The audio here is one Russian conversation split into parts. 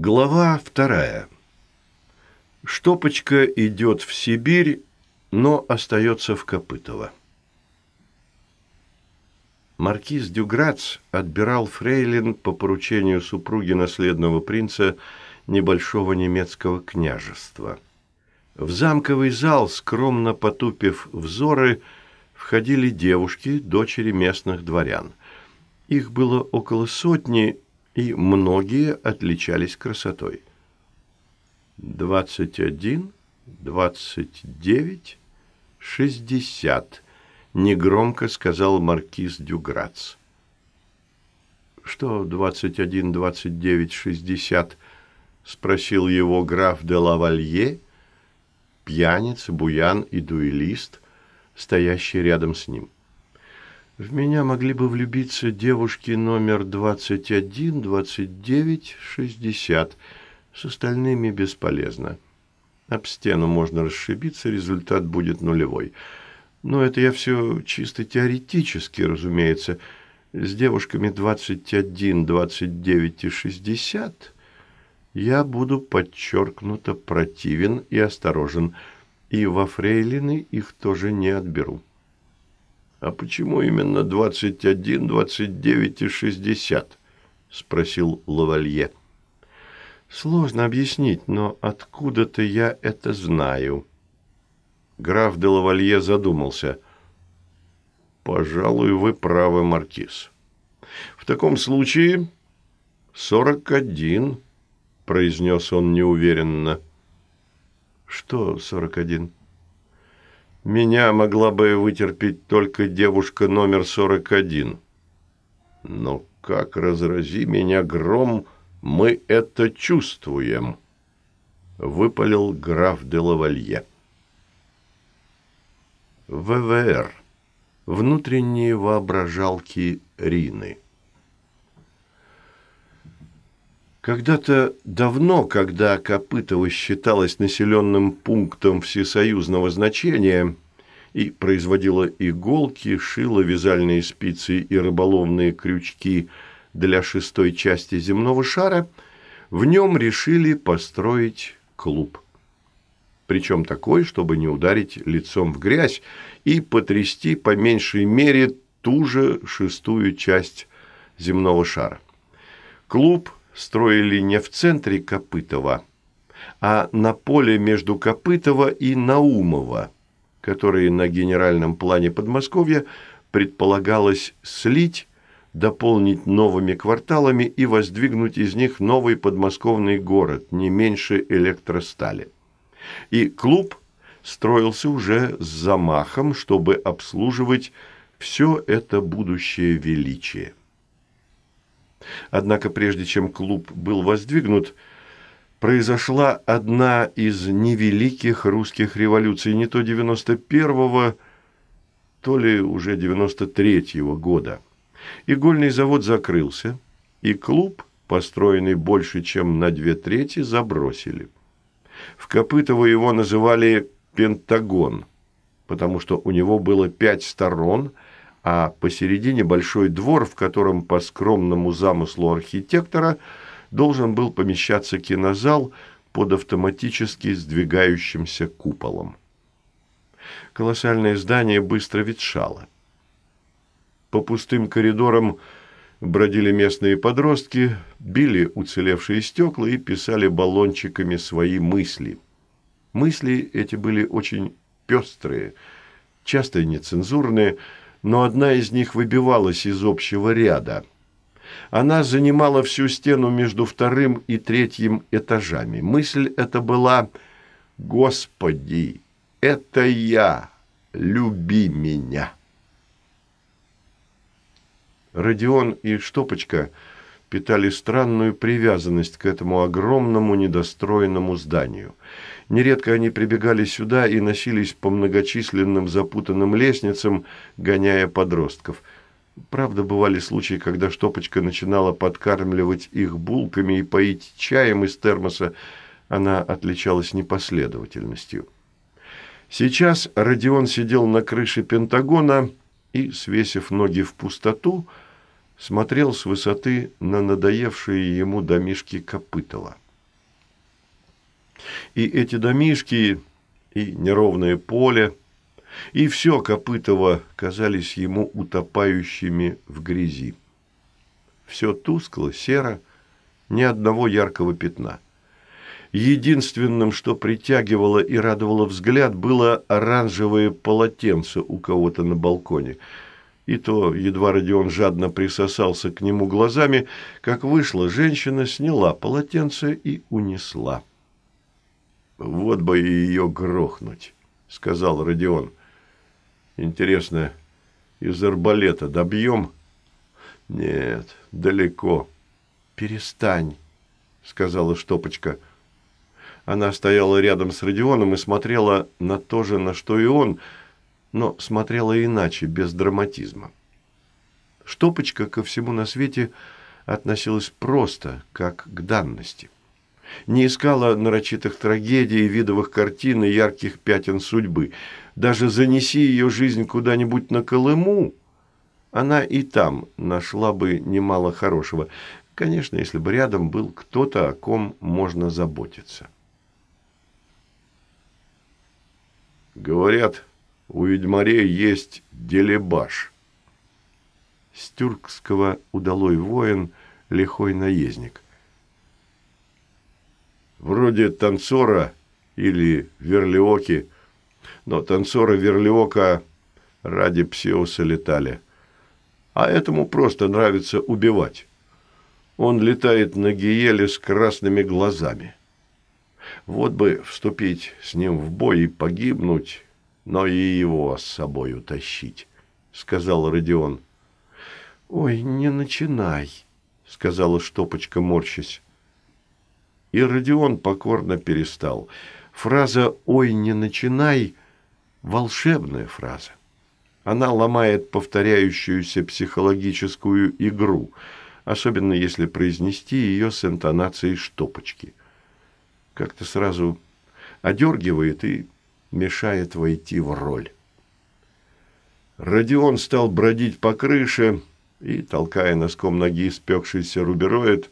Глава вторая. Штопочка идет в Сибирь, но остается в Копытово. Маркиз Дюграц отбирал фрейлин по поручению супруги наследного принца небольшого немецкого княжества. В замковый зал, скромно потупив взоры, входили девушки, дочери местных дворян. Их было около сотни, и многие отличались красотой. «Двадцать один, двадцать девять, шестьдесят», – негромко сказал маркиз Дюграц. «Что двадцать один, двадцать девять, шестьдесят?» – спросил его граф де лавалье, пьяница, буян и дуэлист, стоящий рядом с ним. В меня могли бы влюбиться девушки номер 21, 29, 60. С остальными бесполезно. Об стену можно расшибиться, результат будет нулевой. Но это я все чисто теоретически, разумеется. С девушками 21, 29 и 60 я буду подчеркнуто противен и осторожен, и во фрейлины их тоже не отберу. «А почему именно двадцать один, двадцать девять и шестьдесят?» – спросил Лавалье. «Сложно объяснить, но откуда-то я это знаю». Граф де Лавалье задумался. «Пожалуй, вы правы, Маркиз. В таком случае сорок один», – произнес он неуверенно. «Что сорок один?» Меня могла бы вытерпеть только девушка номер 41. Но как разрази меня гром, мы это чувствуем, выпалил граф де лавалье. ВВР. Внутренние воображалки Рины. Когда-то давно, когда Копытово считалось населенным пунктом всесоюзного значения и производило иголки, шило, вязальные спицы и рыболовные крючки для шестой части земного шара, в нем решили построить клуб. Причем такой, чтобы не ударить лицом в грязь и потрясти по меньшей мере ту же шестую часть земного шара. Клуб – строили не в центре Копытова, а на поле между Копытова и Наумова, которые на генеральном плане Подмосковья предполагалось слить, дополнить новыми кварталами и воздвигнуть из них новый подмосковный город, не меньше электростали. И клуб строился уже с замахом, чтобы обслуживать все это будущее величие. Однако прежде чем клуб был воздвигнут, произошла одна из невеликих русских революций, не то 91-го, то ли уже 93-го года. Игольный завод закрылся, и клуб, построенный больше, чем на две трети, забросили. В Копытово его называли «Пентагон», потому что у него было пять сторон – а посередине большой двор, в котором по скромному замыслу архитектора должен был помещаться кинозал под автоматически сдвигающимся куполом. Колоссальное здание быстро ветшало. По пустым коридорам бродили местные подростки, били уцелевшие стекла и писали баллончиками свои мысли. Мысли эти были очень пестрые, часто нецензурные, но одна из них выбивалась из общего ряда. Она занимала всю стену между вторым и третьим этажами. Мысль эта была «Господи, это я, люби меня». Родион и Штопочка питали странную привязанность к этому огромному недостроенному зданию – Нередко они прибегали сюда и носились по многочисленным запутанным лестницам, гоняя подростков. Правда, бывали случаи, когда Штопочка начинала подкармливать их булками и поить чаем из термоса. Она отличалась непоследовательностью. Сейчас Родион сидел на крыше Пентагона и, свесив ноги в пустоту, смотрел с высоты на надоевшие ему домишки Копытова. И эти домишки, и неровное поле, и все Копытово казались ему утопающими в грязи. Все тускло, серо, ни одного яркого пятна. Единственным, что притягивало и радовало взгляд, было оранжевое полотенце у кого-то на балконе. И то, едва Родион жадно присосался к нему глазами, как вышла женщина, сняла полотенце и унесла. «Вот бы ее грохнуть», — сказал Родион. «Интересно, из арбалета добьем?» «Нет, далеко». «Перестань», — сказала Штопочка. Она стояла рядом с Родионом и смотрела на то же, на что и он, но смотрела иначе, без драматизма. Штопочка ко всему на свете относилась просто, как к данности не искала нарочитых трагедий, видовых картин и ярких пятен судьбы. Даже занеси ее жизнь куда-нибудь на Колыму, она и там нашла бы немало хорошего. Конечно, если бы рядом был кто-то, о ком можно заботиться. Говорят, у ведьмарей есть делебаш. С удалой воин, лихой наездник – вроде танцора или верлиоки, но танцора верлиока ради Псиоса летали. А этому просто нравится убивать. Он летает на гиеле с красными глазами. Вот бы вступить с ним в бой и погибнуть, но и его с собой утащить, — сказал Родион. — Ой, не начинай, — сказала Штопочка, морщась. И Родион покорно перестал. Фраза «Ой, не начинай» – волшебная фраза. Она ломает повторяющуюся психологическую игру, особенно если произнести ее с интонацией штопочки. Как-то сразу одергивает и мешает войти в роль. Родион стал бродить по крыше и, толкая носком ноги спекшийся рубероид,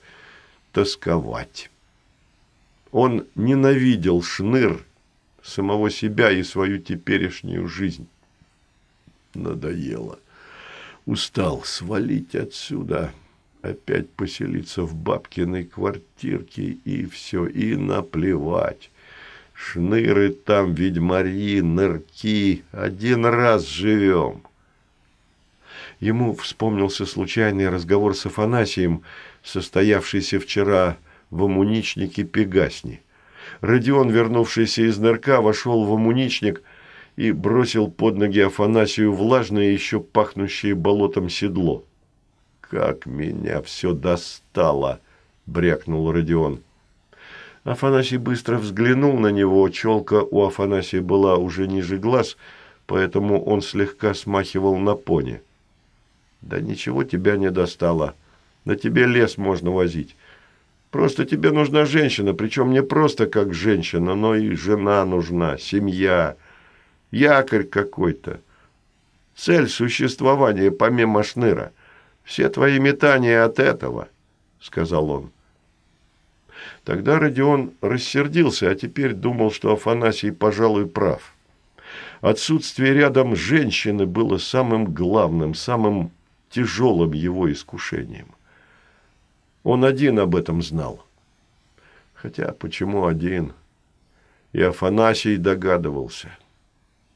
тосковать. Он ненавидел шныр, самого себя и свою теперешнюю жизнь. Надоело. Устал свалить отсюда, опять поселиться в бабкиной квартирке и все, и наплевать. Шныры там, ведьмари, нырки, один раз живем. Ему вспомнился случайный разговор с Афанасием, состоявшийся вчера в амуничнике Пегасни. Родион, вернувшийся из нырка, вошел в амуничник и бросил под ноги Афанасию влажное, еще пахнущее болотом седло. «Как меня все достало!» – брякнул Родион. Афанасий быстро взглянул на него. Челка у Афанасия была уже ниже глаз, поэтому он слегка смахивал на пони. «Да ничего тебя не достало. На тебе лес можно возить. Просто тебе нужна женщина, причем не просто как женщина, но и жена нужна, семья, якорь какой-то. Цель существования помимо шныра. Все твои метания от этого, сказал он. Тогда Родион рассердился, а теперь думал, что Афанасий, пожалуй, прав. Отсутствие рядом женщины было самым главным, самым тяжелым его искушением. Он один об этом знал. Хотя почему один? И Афанасий догадывался.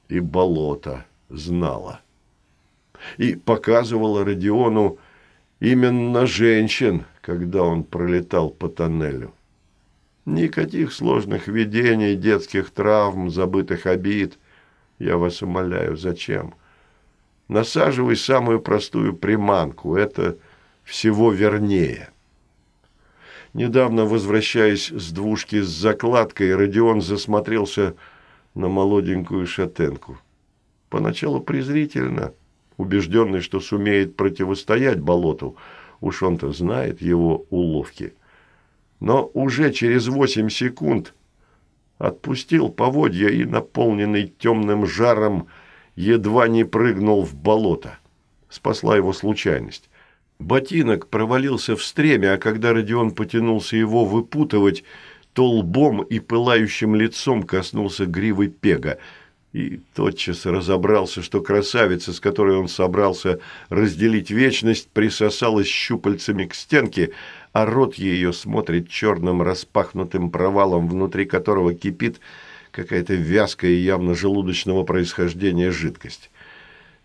И болото знала. И показывала Родиону именно женщин, когда он пролетал по тоннелю. Никаких сложных видений, детских травм, забытых обид. Я вас умоляю, зачем? Насаживай самую простую приманку. Это всего вернее. Недавно, возвращаясь с двушки с закладкой, Родион засмотрелся на молоденькую шатенку. Поначалу презрительно, убежденный, что сумеет противостоять болоту, уж он-то знает его уловки. Но уже через восемь секунд отпустил поводья и, наполненный темным жаром, едва не прыгнул в болото. Спасла его случайность. Ботинок провалился в стреме, а когда Родион потянулся его выпутывать, то лбом и пылающим лицом коснулся гривы пега, и тотчас разобрался, что красавица, с которой он собрался разделить вечность, присосалась щупальцами к стенке, а рот ее смотрит черным распахнутым провалом, внутри которого кипит какая-то вязкая и явно желудочного происхождения жидкость.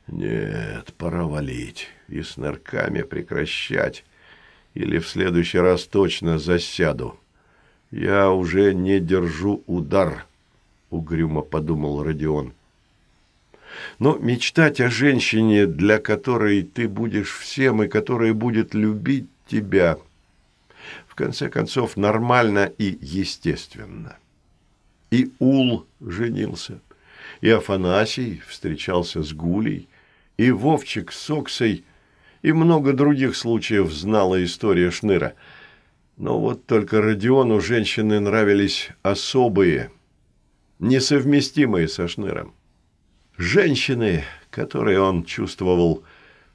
Нет, пора валить и с нырками прекращать, или в следующий раз точно засяду. Я уже не держу удар, угрюмо подумал Родион. Но мечтать о женщине, для которой ты будешь всем и которая будет любить тебя, в конце концов, нормально и естественно. И Ул женился, и Афанасий встречался с Гулей, и Вовчик с Оксой, и много других случаев знала история Шныра. Но вот только Родиону женщины нравились особые, несовместимые со Шныром. Женщины, которые он чувствовал,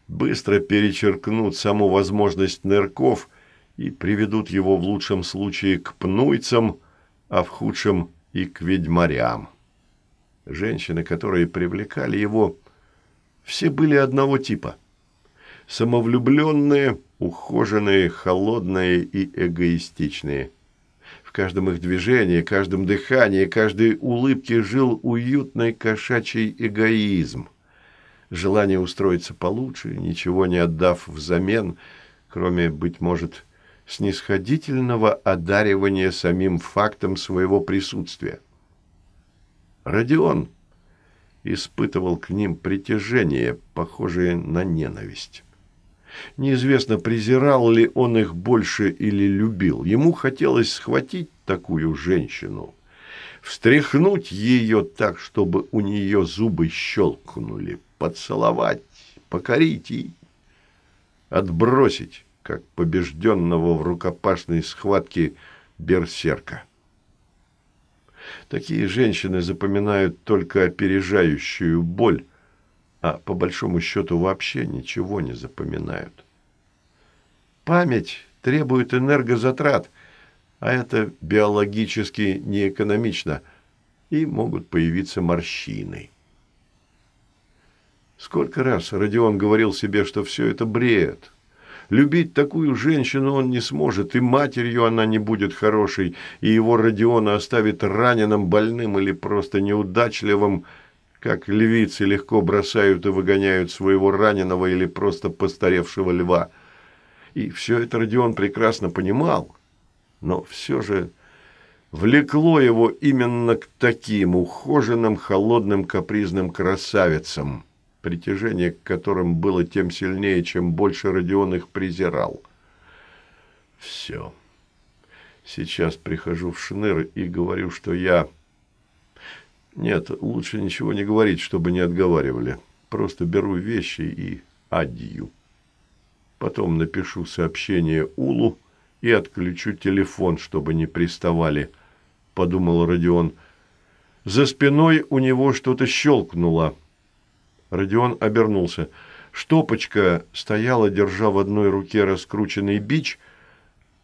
быстро перечеркнут саму возможность нырков и приведут его в лучшем случае к пнуйцам, а в худшем и к ведьмарям. Женщины, которые привлекали его, все были одного типа. Самовлюбленные, ухоженные, холодные и эгоистичные. В каждом их движении, каждом дыхании, каждой улыбке жил уютный кошачий эгоизм. Желание устроиться получше, ничего не отдав взамен, кроме, быть может, снисходительного одаривания самим фактом своего присутствия. Родион испытывал к ним притяжение, похожее на ненависть. Неизвестно, презирал ли он их больше или любил. Ему хотелось схватить такую женщину, встряхнуть ее так, чтобы у нее зубы щелкнули, поцеловать, покорить и отбросить, как побежденного в рукопашной схватке берсерка. Такие женщины запоминают только опережающую боль, а по большому счету вообще ничего не запоминают. Память требует энергозатрат, а это биологически неэкономично, и могут появиться морщины. Сколько раз Родион говорил себе, что все это бред, Любить такую женщину он не сможет, и матерью она не будет хорошей, и его Родиона оставит раненым, больным или просто неудачливым, как львицы легко бросают и выгоняют своего раненого или просто постаревшего льва. И все это Родион прекрасно понимал, но все же влекло его именно к таким ухоженным, холодным, капризным красавицам – притяжение к которым было тем сильнее, чем больше Родион их презирал. Все. Сейчас прихожу в Шныр и говорю, что я... Нет, лучше ничего не говорить, чтобы не отговаривали. Просто беру вещи и адью. Потом напишу сообщение Улу и отключу телефон, чтобы не приставали, подумал Родион. За спиной у него что-то щелкнуло. Родион обернулся. Штопочка стояла, держа в одной руке раскрученный бич,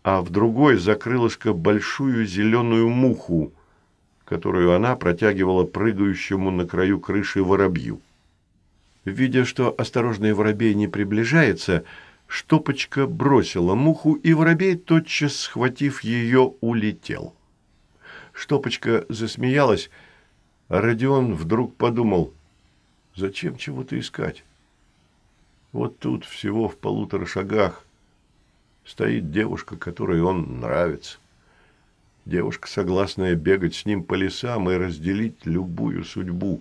а в другой за крылышко большую зеленую муху, которую она протягивала прыгающему на краю крыши воробью. Видя, что осторожный воробей не приближается, Штопочка бросила муху, и воробей, тотчас схватив ее, улетел. Штопочка засмеялась, а Родион вдруг подумал, Зачем чего-то искать? Вот тут, всего в полутора шагах, стоит девушка, которой он нравится. Девушка, согласная бегать с ним по лесам и разделить любую судьбу.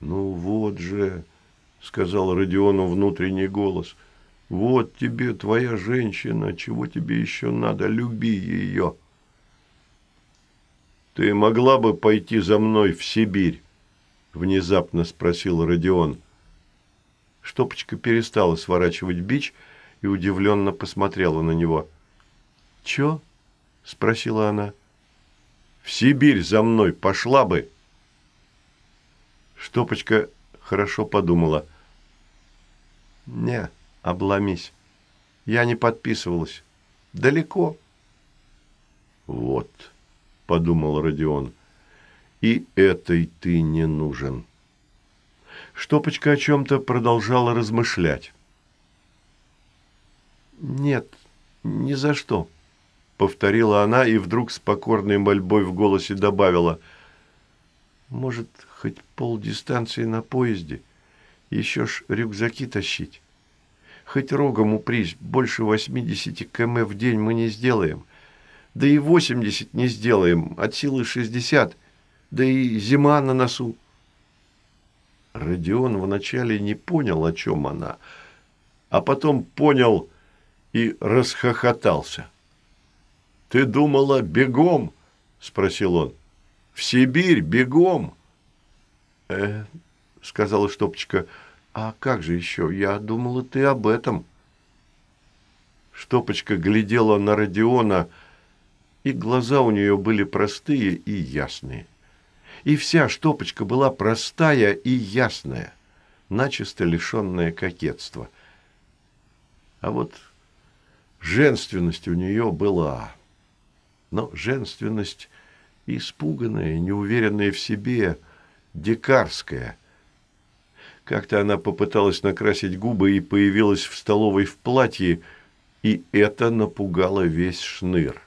«Ну вот же», — сказал Родиону внутренний голос, — «вот тебе твоя женщина, чего тебе еще надо, люби ее». «Ты могла бы пойти за мной в Сибирь?» – внезапно спросил Родион. Штопочка перестала сворачивать бич и удивленно посмотрела на него. «Чё?» – спросила она. «В Сибирь за мной пошла бы!» Штопочка хорошо подумала. «Не, обломись. Я не подписывалась. Далеко». «Вот», – подумал Родион, – «и этой ты не нужен». Штопочка о чем-то продолжала размышлять. «Нет, ни за что», – повторила она и вдруг с покорной мольбой в голосе добавила. «Может, хоть полдистанции на поезде? Еще ж рюкзаки тащить. Хоть рогом упрись, больше 80 км в день мы не сделаем. Да и 80 не сделаем, от силы 60. Да и зима на носу. Родион вначале не понял, о чем она, а потом понял и расхохотался. «Ты думала, бегом?» – спросил он. «В Сибирь бегом!» «Э, – сказала Штопочка, – а как же еще? Я думала, ты об этом». Штопочка глядела на Родиона, и глаза у нее были простые и ясные и вся штопочка была простая и ясная, начисто лишенная кокетства. А вот женственность у нее была, но женственность испуганная, неуверенная в себе, дикарская. Как-то она попыталась накрасить губы и появилась в столовой в платье, и это напугало весь шныр.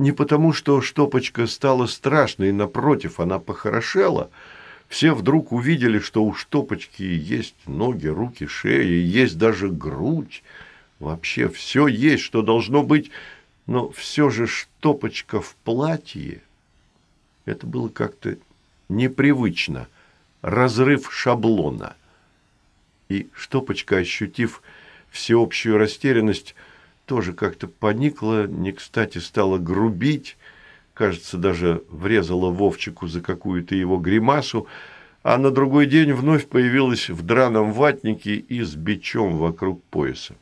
Не потому, что штопочка стала страшной, напротив, она похорошела. Все вдруг увидели, что у штопочки есть ноги, руки, шея, есть даже грудь. Вообще все есть, что должно быть, но все же штопочка в платье. Это было как-то непривычно, разрыв шаблона. И штопочка, ощутив всеобщую растерянность, тоже как-то поникла, не кстати стала грубить, кажется, даже врезала Вовчику за какую-то его гримасу, а на другой день вновь появилась в драном ватнике и с бичом вокруг пояса.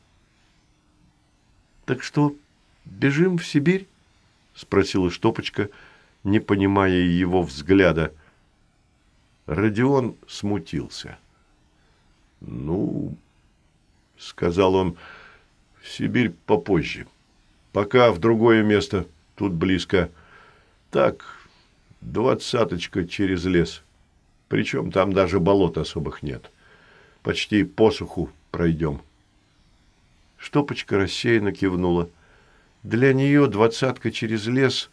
«Так что, бежим в Сибирь?» – спросила Штопочка, не понимая его взгляда. Родион смутился. «Ну, — сказал он, — Сибирь попозже. Пока в другое место, тут близко. Так, двадцаточка через лес. Причем там даже болот особых нет. Почти посуху пройдем. Штопочка рассеянно кивнула. Для нее двадцатка через лес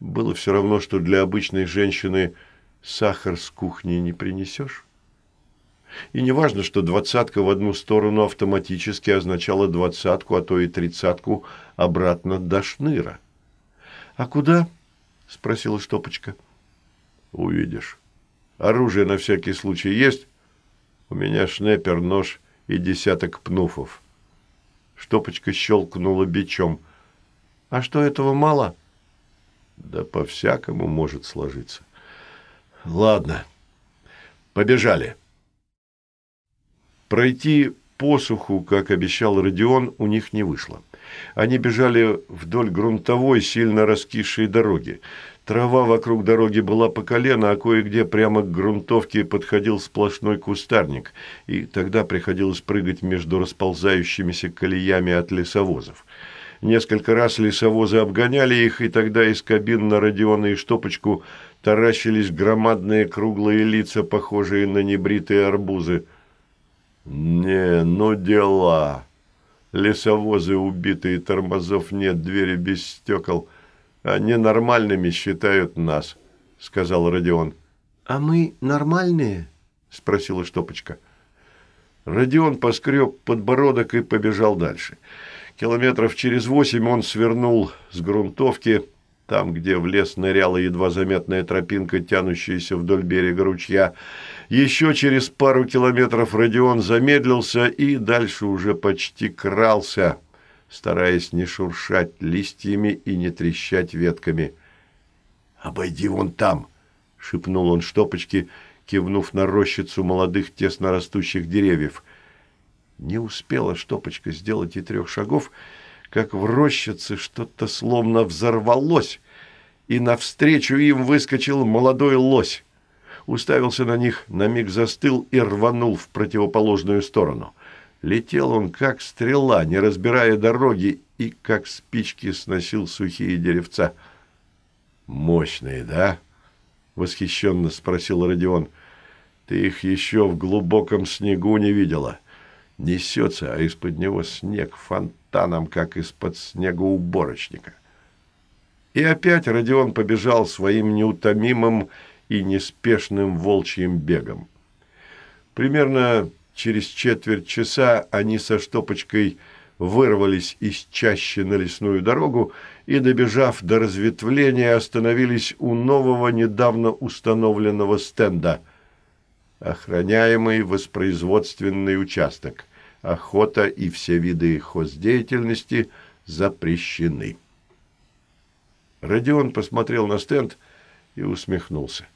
было все равно, что для обычной женщины сахар с кухни не принесешь. И не важно, что двадцатка в одну сторону автоматически означала двадцатку, а то и тридцатку обратно до шныра. «А куда?» – спросила Штопочка. «Увидишь. Оружие на всякий случай есть? У меня шнепер, нож и десяток пнуфов». Штопочка щелкнула бичом. «А что, этого мало?» «Да по-всякому может сложиться». «Ладно, побежали». Пройти посуху, как обещал Родион, у них не вышло. Они бежали вдоль грунтовой, сильно раскисшей дороги. Трава вокруг дороги была по колено, а кое-где прямо к грунтовке подходил сплошной кустарник, и тогда приходилось прыгать между расползающимися колеями от лесовозов. Несколько раз лесовозы обгоняли их, и тогда из кабин на Родиона и Штопочку таращились громадные круглые лица, похожие на небритые арбузы – «Не, ну дела. Лесовозы убитые, тормозов нет, двери без стекол. Они нормальными считают нас», — сказал Родион. «А мы нормальные?» — спросила Штопочка. Родион поскреб подбородок и побежал дальше. Километров через восемь он свернул с грунтовки, там, где в лес ныряла едва заметная тропинка, тянущаяся вдоль берега ручья, еще через пару километров Родион замедлился и дальше уже почти крался, стараясь не шуршать листьями и не трещать ветками. «Обойди вон там!» — шепнул он штопочки, кивнув на рощицу молодых тесно растущих деревьев. Не успела штопочка сделать и трех шагов, как в рощице что-то словно взорвалось, и навстречу им выскочил молодой лось уставился на них, на миг застыл и рванул в противоположную сторону. Летел он, как стрела, не разбирая дороги, и как спички сносил сухие деревца. «Мощные, да?» – восхищенно спросил Родион. «Ты их еще в глубоком снегу не видела. Несется, а из-под него снег фонтаном, как из-под снегоуборочника». И опять Родион побежал своим неутомимым и неспешным волчьим бегом. Примерно через четверть часа они со штопочкой вырвались из чащи на лесную дорогу и, добежав до разветвления, остановились у нового недавно установленного стенда. Охраняемый воспроизводственный участок. Охота и все виды хоздеятельности запрещены. Родион посмотрел на стенд и усмехнулся.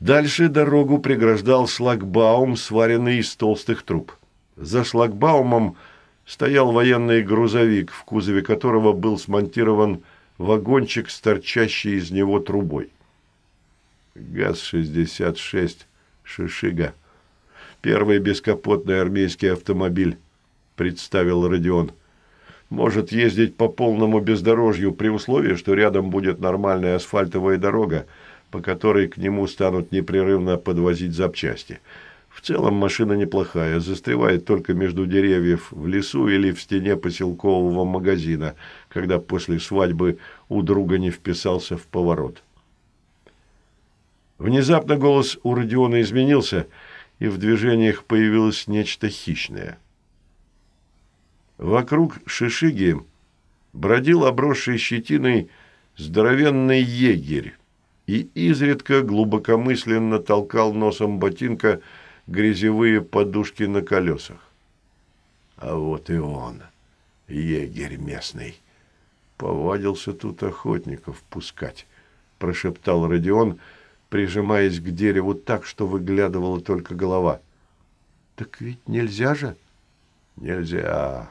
Дальше дорогу преграждал шлагбаум, сваренный из толстых труб. За шлагбаумом стоял военный грузовик, в кузове которого был смонтирован вагончик с торчащей из него трубой. ГАЗ-66 «Шишига». Первый бескапотный армейский автомобиль, представил Родион. Может ездить по полному бездорожью при условии, что рядом будет нормальная асфальтовая дорога, по которой к нему станут непрерывно подвозить запчасти. В целом машина неплохая, застревает только между деревьев в лесу или в стене поселкового магазина, когда после свадьбы у друга не вписался в поворот. Внезапно голос у Родиона изменился, и в движениях появилось нечто хищное. Вокруг шишиги бродил обросший щетиной здоровенный егерь, и изредка глубокомысленно толкал носом ботинка грязевые подушки на колесах. А вот и он, егерь местный. Повадился тут охотников пускать, прошептал Родион, прижимаясь к дереву так, что выглядывала только голова. Так ведь нельзя же? Нельзя.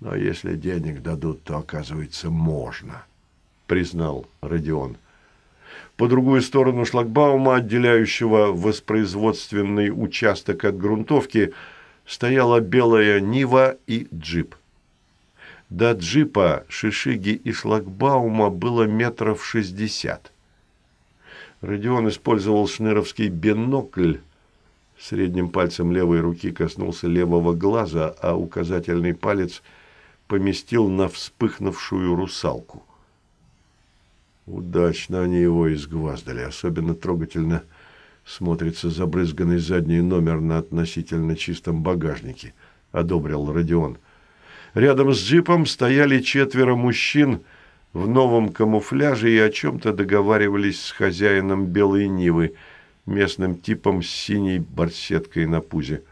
Но если денег дадут, то, оказывается, можно, признал Родион. По другую сторону шлагбаума, отделяющего воспроизводственный участок от грунтовки, стояла белая Нива и джип. До джипа, шишиги и шлагбаума было метров шестьдесят. Родион использовал шныровский бинокль. Средним пальцем левой руки коснулся левого глаза, а указательный палец поместил на вспыхнувшую русалку. Удачно они его изгваздали. Особенно трогательно смотрится забрызганный задний номер на относительно чистом багажнике, одобрил Родион. Рядом с джипом стояли четверо мужчин в новом камуфляже и о чем-то договаривались с хозяином белой Нивы, местным типом с синей барсеткой на пузе.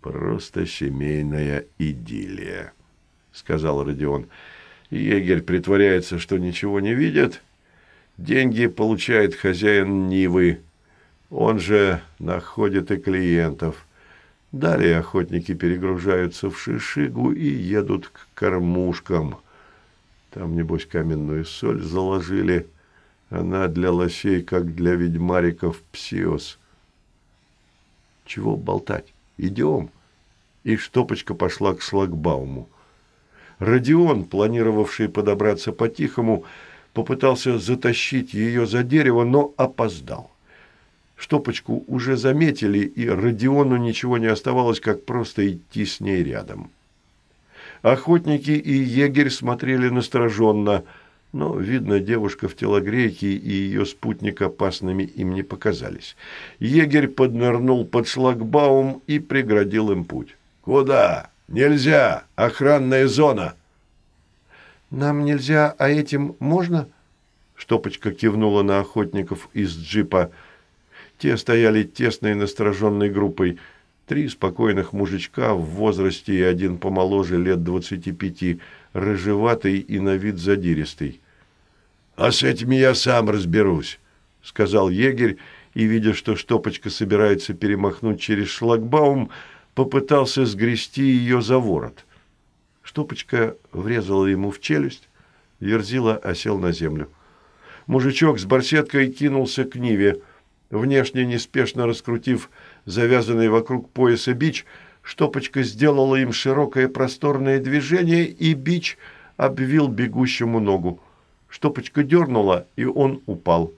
«Просто семейная идиллия», — сказал Родион. Егерь притворяется, что ничего не видит. Деньги получает хозяин Нивы. Он же находит и клиентов. Далее охотники перегружаются в Шишигу и едут к кормушкам. Там, небось, каменную соль заложили. Она для лосей, как для ведьмариков, псиос. Чего болтать? Идем. И штопочка пошла к шлагбауму. Родион, планировавший подобраться по-тихому, попытался затащить ее за дерево, но опоздал. Штопочку уже заметили, и Родиону ничего не оставалось, как просто идти с ней рядом. Охотники и егерь смотрели настороженно, но, видно, девушка в телогрейке и ее спутник опасными им не показались. Егерь поднырнул под шлагбаум и преградил им путь. «Куда?» Нельзя! Охранная зона!» «Нам нельзя, а этим можно?» Штопочка кивнула на охотников из джипа. Те стояли тесной настороженной группой. Три спокойных мужичка в возрасте и один помоложе лет двадцати пяти, рыжеватый и на вид задиристый. «А с этими я сам разберусь», — сказал егерь, и, видя, что Штопочка собирается перемахнуть через шлагбаум, — попытался сгрести ее за ворот. Штопочка врезала ему в челюсть, Верзила осел на землю. Мужичок с барсеткой кинулся к Ниве. Внешне неспешно раскрутив завязанный вокруг пояса бич, Штопочка сделала им широкое просторное движение, и бич обвил бегущему ногу. Штопочка дернула, и он упал.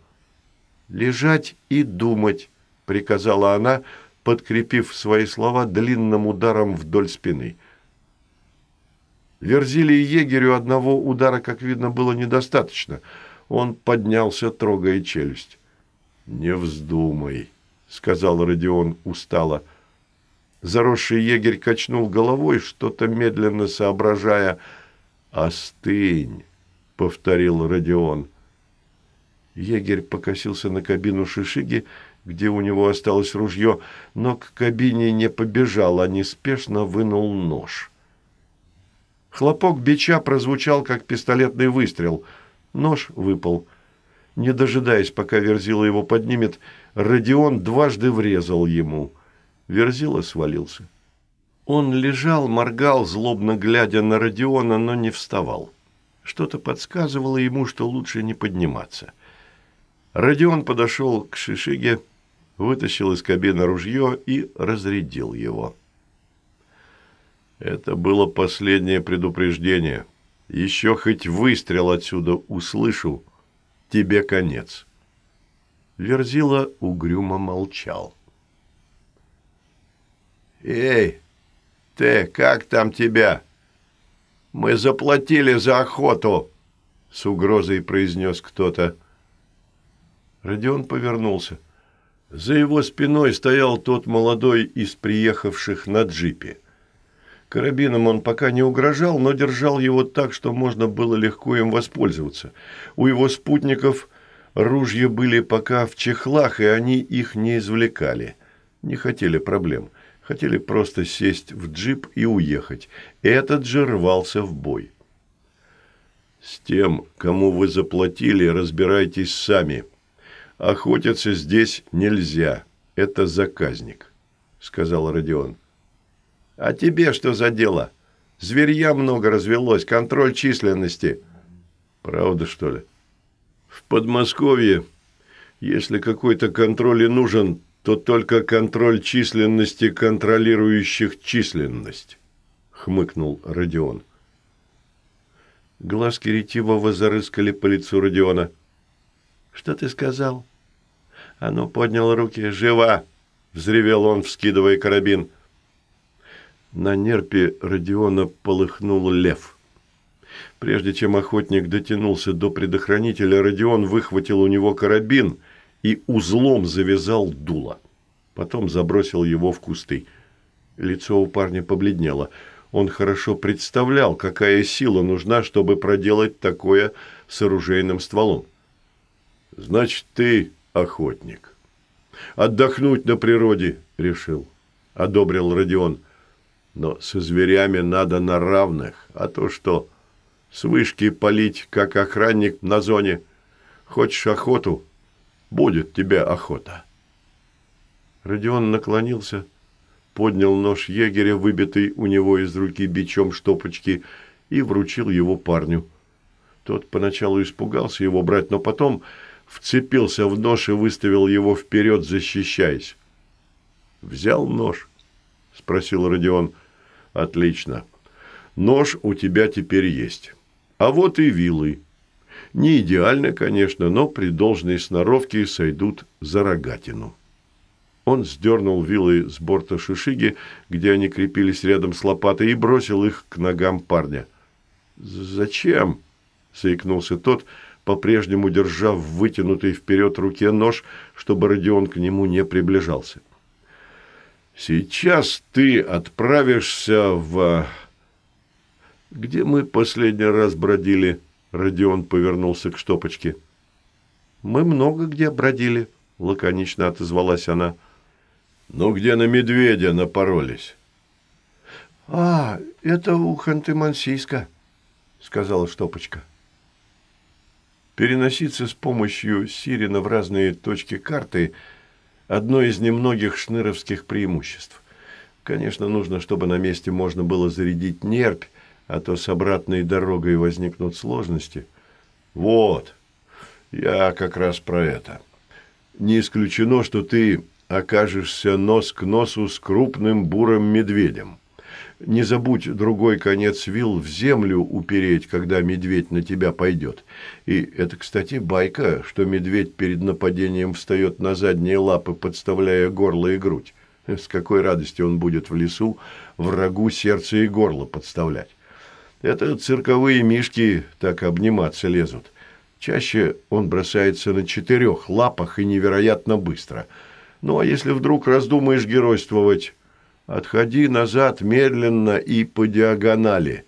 «Лежать и думать», — приказала она, подкрепив свои слова длинным ударом вдоль спины. Верзилии егерю одного удара, как видно, было недостаточно. Он поднялся, трогая челюсть. «Не вздумай», — сказал Родион устало. Заросший егерь качнул головой, что-то медленно соображая. «Остынь», — повторил Родион. Егерь покосился на кабину Шишиги, где у него осталось ружье, но к кабине не побежал, а неспешно вынул нож. Хлопок бича прозвучал, как пистолетный выстрел. Нож выпал. Не дожидаясь, пока Верзила его поднимет, Родион дважды врезал ему. Верзила свалился. Он лежал, моргал, злобно глядя на Родиона, но не вставал. Что-то подсказывало ему, что лучше не подниматься. Родион подошел к Шишиге, вытащил из кабины ружье и разрядил его. Это было последнее предупреждение. Еще хоть выстрел отсюда услышу, тебе конец. Верзила угрюмо молчал. «Эй, ты, как там тебя? Мы заплатили за охоту!» С угрозой произнес кто-то. Родион повернулся. За его спиной стоял тот молодой из приехавших на джипе. Карабином он пока не угрожал, но держал его так, что можно было легко им воспользоваться. У его спутников ружья были пока в чехлах, и они их не извлекали. Не хотели проблем. Хотели просто сесть в джип и уехать. Этот же рвался в бой. «С тем, кому вы заплатили, разбирайтесь сами. Охотиться здесь нельзя. Это заказник», — сказал Родион. А тебе что за дело? Зверья много развелось, контроль численности. Правда, что ли? В Подмосковье, если какой-то контроль и нужен, то только контроль численности контролирующих численность, хмыкнул Родион. Глазки ретивого зарыскали по лицу Родиона. «Что ты сказал?» Оно поднял руки. «Жива!» — взревел он, вскидывая карабин. На нерпе Родиона полыхнул лев. Прежде чем охотник дотянулся до предохранителя, Родион выхватил у него карабин и узлом завязал дуло. Потом забросил его в кусты. Лицо у парня побледнело. Он хорошо представлял, какая сила нужна, чтобы проделать такое с оружейным стволом. «Значит, ты охотник. Отдохнуть на природе решил», — одобрил Родион. Но со зверями надо на равных, а то что, с вышки полить, как охранник на зоне. Хочешь охоту, будет тебе охота. Родион наклонился, поднял нож егеря, выбитый у него из руки бичом штопочки, и вручил его парню. Тот поначалу испугался его брать, но потом вцепился в нож и выставил его вперед, защищаясь. «Взял нож?» – спросил Родион. – Отлично. Нож у тебя теперь есть. А вот и вилы. Не идеально, конечно, но при должной сноровке сойдут за рогатину. Он сдернул вилы с борта шишиги, где они крепились рядом с лопатой, и бросил их к ногам парня. «Зачем?» – заикнулся тот, по-прежнему держа в вытянутой вперед руке нож, чтобы Родион к нему не приближался. Сейчас ты отправишься в... Где мы последний раз бродили? Родион повернулся к штопочке. Мы много где бродили, лаконично отозвалась она. Ну, где на медведя напоролись? А, это у Ханты-Мансийска, сказала штопочка. Переноситься с помощью Сирина в разные точки карты – одно из немногих шныровских преимуществ. Конечно, нужно, чтобы на месте можно было зарядить нерпь, а то с обратной дорогой возникнут сложности. Вот, я как раз про это. Не исключено, что ты окажешься нос к носу с крупным бурым медведем. Не забудь другой конец вил в землю упереть, когда медведь на тебя пойдет. И это, кстати, байка, что медведь перед нападением встает на задние лапы, подставляя горло и грудь. С какой радостью он будет в лесу врагу сердце и горло подставлять. Это цирковые мишки так обниматься лезут. Чаще он бросается на четырех лапах и невероятно быстро. Ну а если вдруг раздумаешь геройствовать, Отходи назад медленно и по диагонали.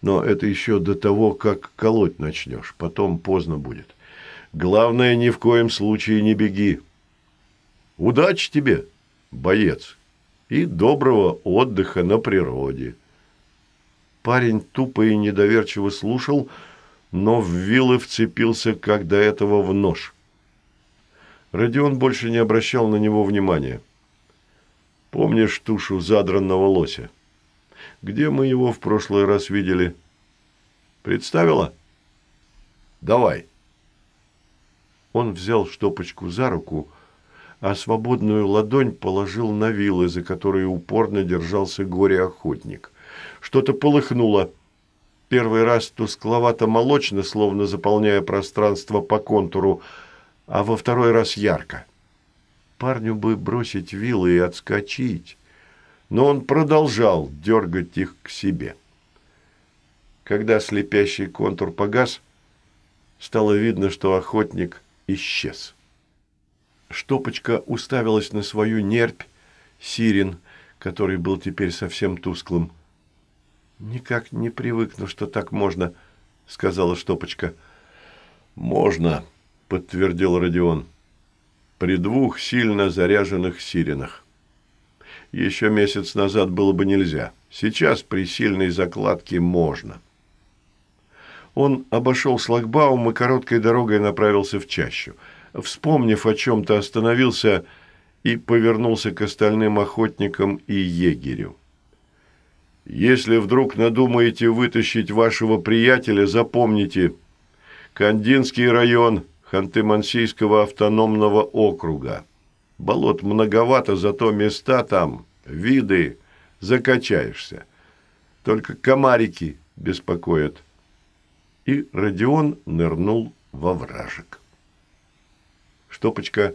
Но это еще до того, как колоть начнешь. Потом поздно будет. Главное, ни в коем случае не беги. Удачи тебе, боец, и доброго отдыха на природе. Парень тупо и недоверчиво слушал, но в вилы вцепился, как до этого, в нож. Родион больше не обращал на него внимания. Помнишь тушу задранного лося? Где мы его в прошлый раз видели? Представила? Давай. Он взял штопочку за руку, а свободную ладонь положил на вилы, за которые упорно держался горе-охотник. Что-то полыхнуло. Первый раз тускловато-молочно, словно заполняя пространство по контуру, а во второй раз ярко. Парню бы бросить вилы и отскочить, но он продолжал дергать их к себе. Когда слепящий контур погас, стало видно, что охотник исчез. Штопочка уставилась на свою нерпь, сирен, который был теперь совсем тусклым. «Никак не привыкну, что так можно», — сказала Штопочка. «Можно», — подтвердил Родион при двух сильно заряженных сиренах. Еще месяц назад было бы нельзя. Сейчас при сильной закладке можно. Он обошел шлагбаум и короткой дорогой направился в чащу. Вспомнив о чем-то, остановился и повернулся к остальным охотникам и егерю. «Если вдруг надумаете вытащить вашего приятеля, запомните, Кандинский район – Ханты-Мансийского автономного округа. Болот многовато, зато места там, виды, закачаешься. Только комарики беспокоят. И Родион нырнул во вражек. Штопочка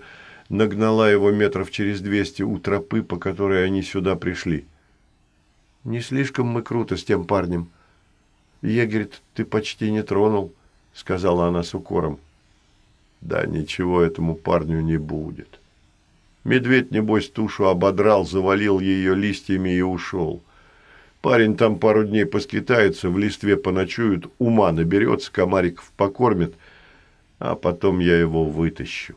нагнала его метров через двести у тропы, по которой они сюда пришли. «Не слишком мы круто с тем парнем. Егерь, ты почти не тронул», — сказала она с укором. Да ничего этому парню не будет. Медведь, небось, тушу ободрал, завалил ее листьями и ушел. Парень там пару дней поскитается, в листве поночует, ума наберется, комариков покормит, а потом я его вытащу.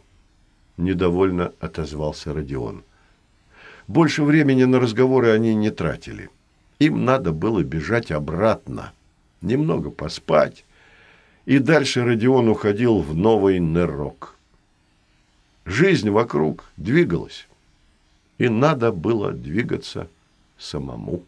Недовольно отозвался Родион. Больше времени на разговоры они не тратили. Им надо было бежать обратно, немного поспать, и дальше Родион уходил в новый нырок. Жизнь вокруг двигалась, и надо было двигаться самому.